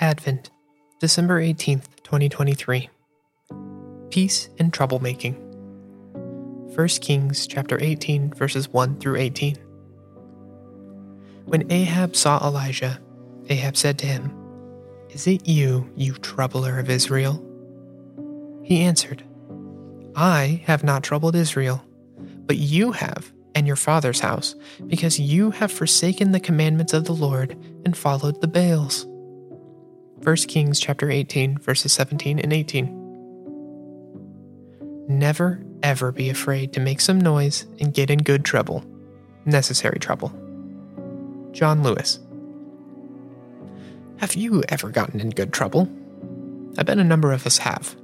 Advent, December 18th, 2023. Peace and troublemaking. 1 Kings chapter 18 verses 1 through 18. When Ahab saw Elijah, Ahab said to him, Is it you, you troubler of Israel? He answered, I have not troubled Israel, but you have, and your father's house, because you have forsaken the commandments of the Lord and followed the Baals. 1 Kings chapter 18 verses 17 and 18. Never ever be afraid to make some noise and get in good trouble. Necessary trouble. John Lewis. Have you ever gotten in good trouble? I bet a number of us have.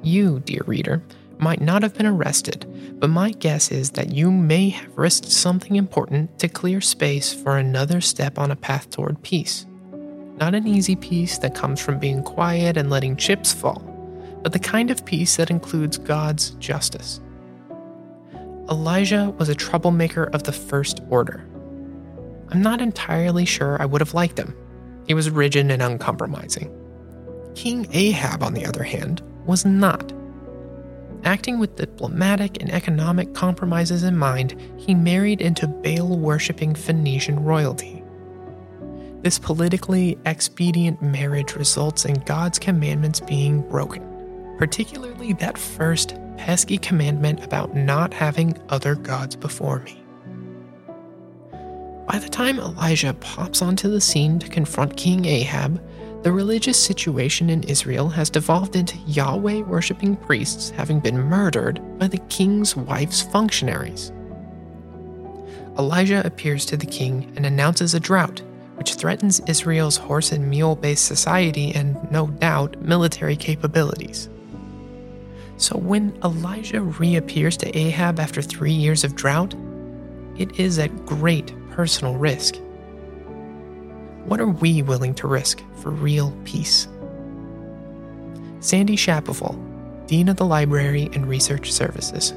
You, dear reader, might not have been arrested, but my guess is that you may have risked something important to clear space for another step on a path toward peace. Not an easy peace that comes from being quiet and letting chips fall, but the kind of peace that includes God's justice. Elijah was a troublemaker of the first order. I'm not entirely sure I would have liked him. He was rigid and uncompromising. King Ahab, on the other hand, was not. Acting with diplomatic and economic compromises in mind, he married into Baal worshipping Phoenician royalty. This politically expedient marriage results in God's commandments being broken, particularly that first pesky commandment about not having other gods before me. By the time Elijah pops onto the scene to confront King Ahab, the religious situation in Israel has devolved into Yahweh worshipping priests having been murdered by the king's wife's functionaries. Elijah appears to the king and announces a drought which threatens Israel's horse and mule based society and, no doubt, military capabilities. So when Elijah reappears to Ahab after three years of drought, it is at great personal risk. What are we willing to risk for real peace? Sandy Shapoval, Dean of the Library and Research Services,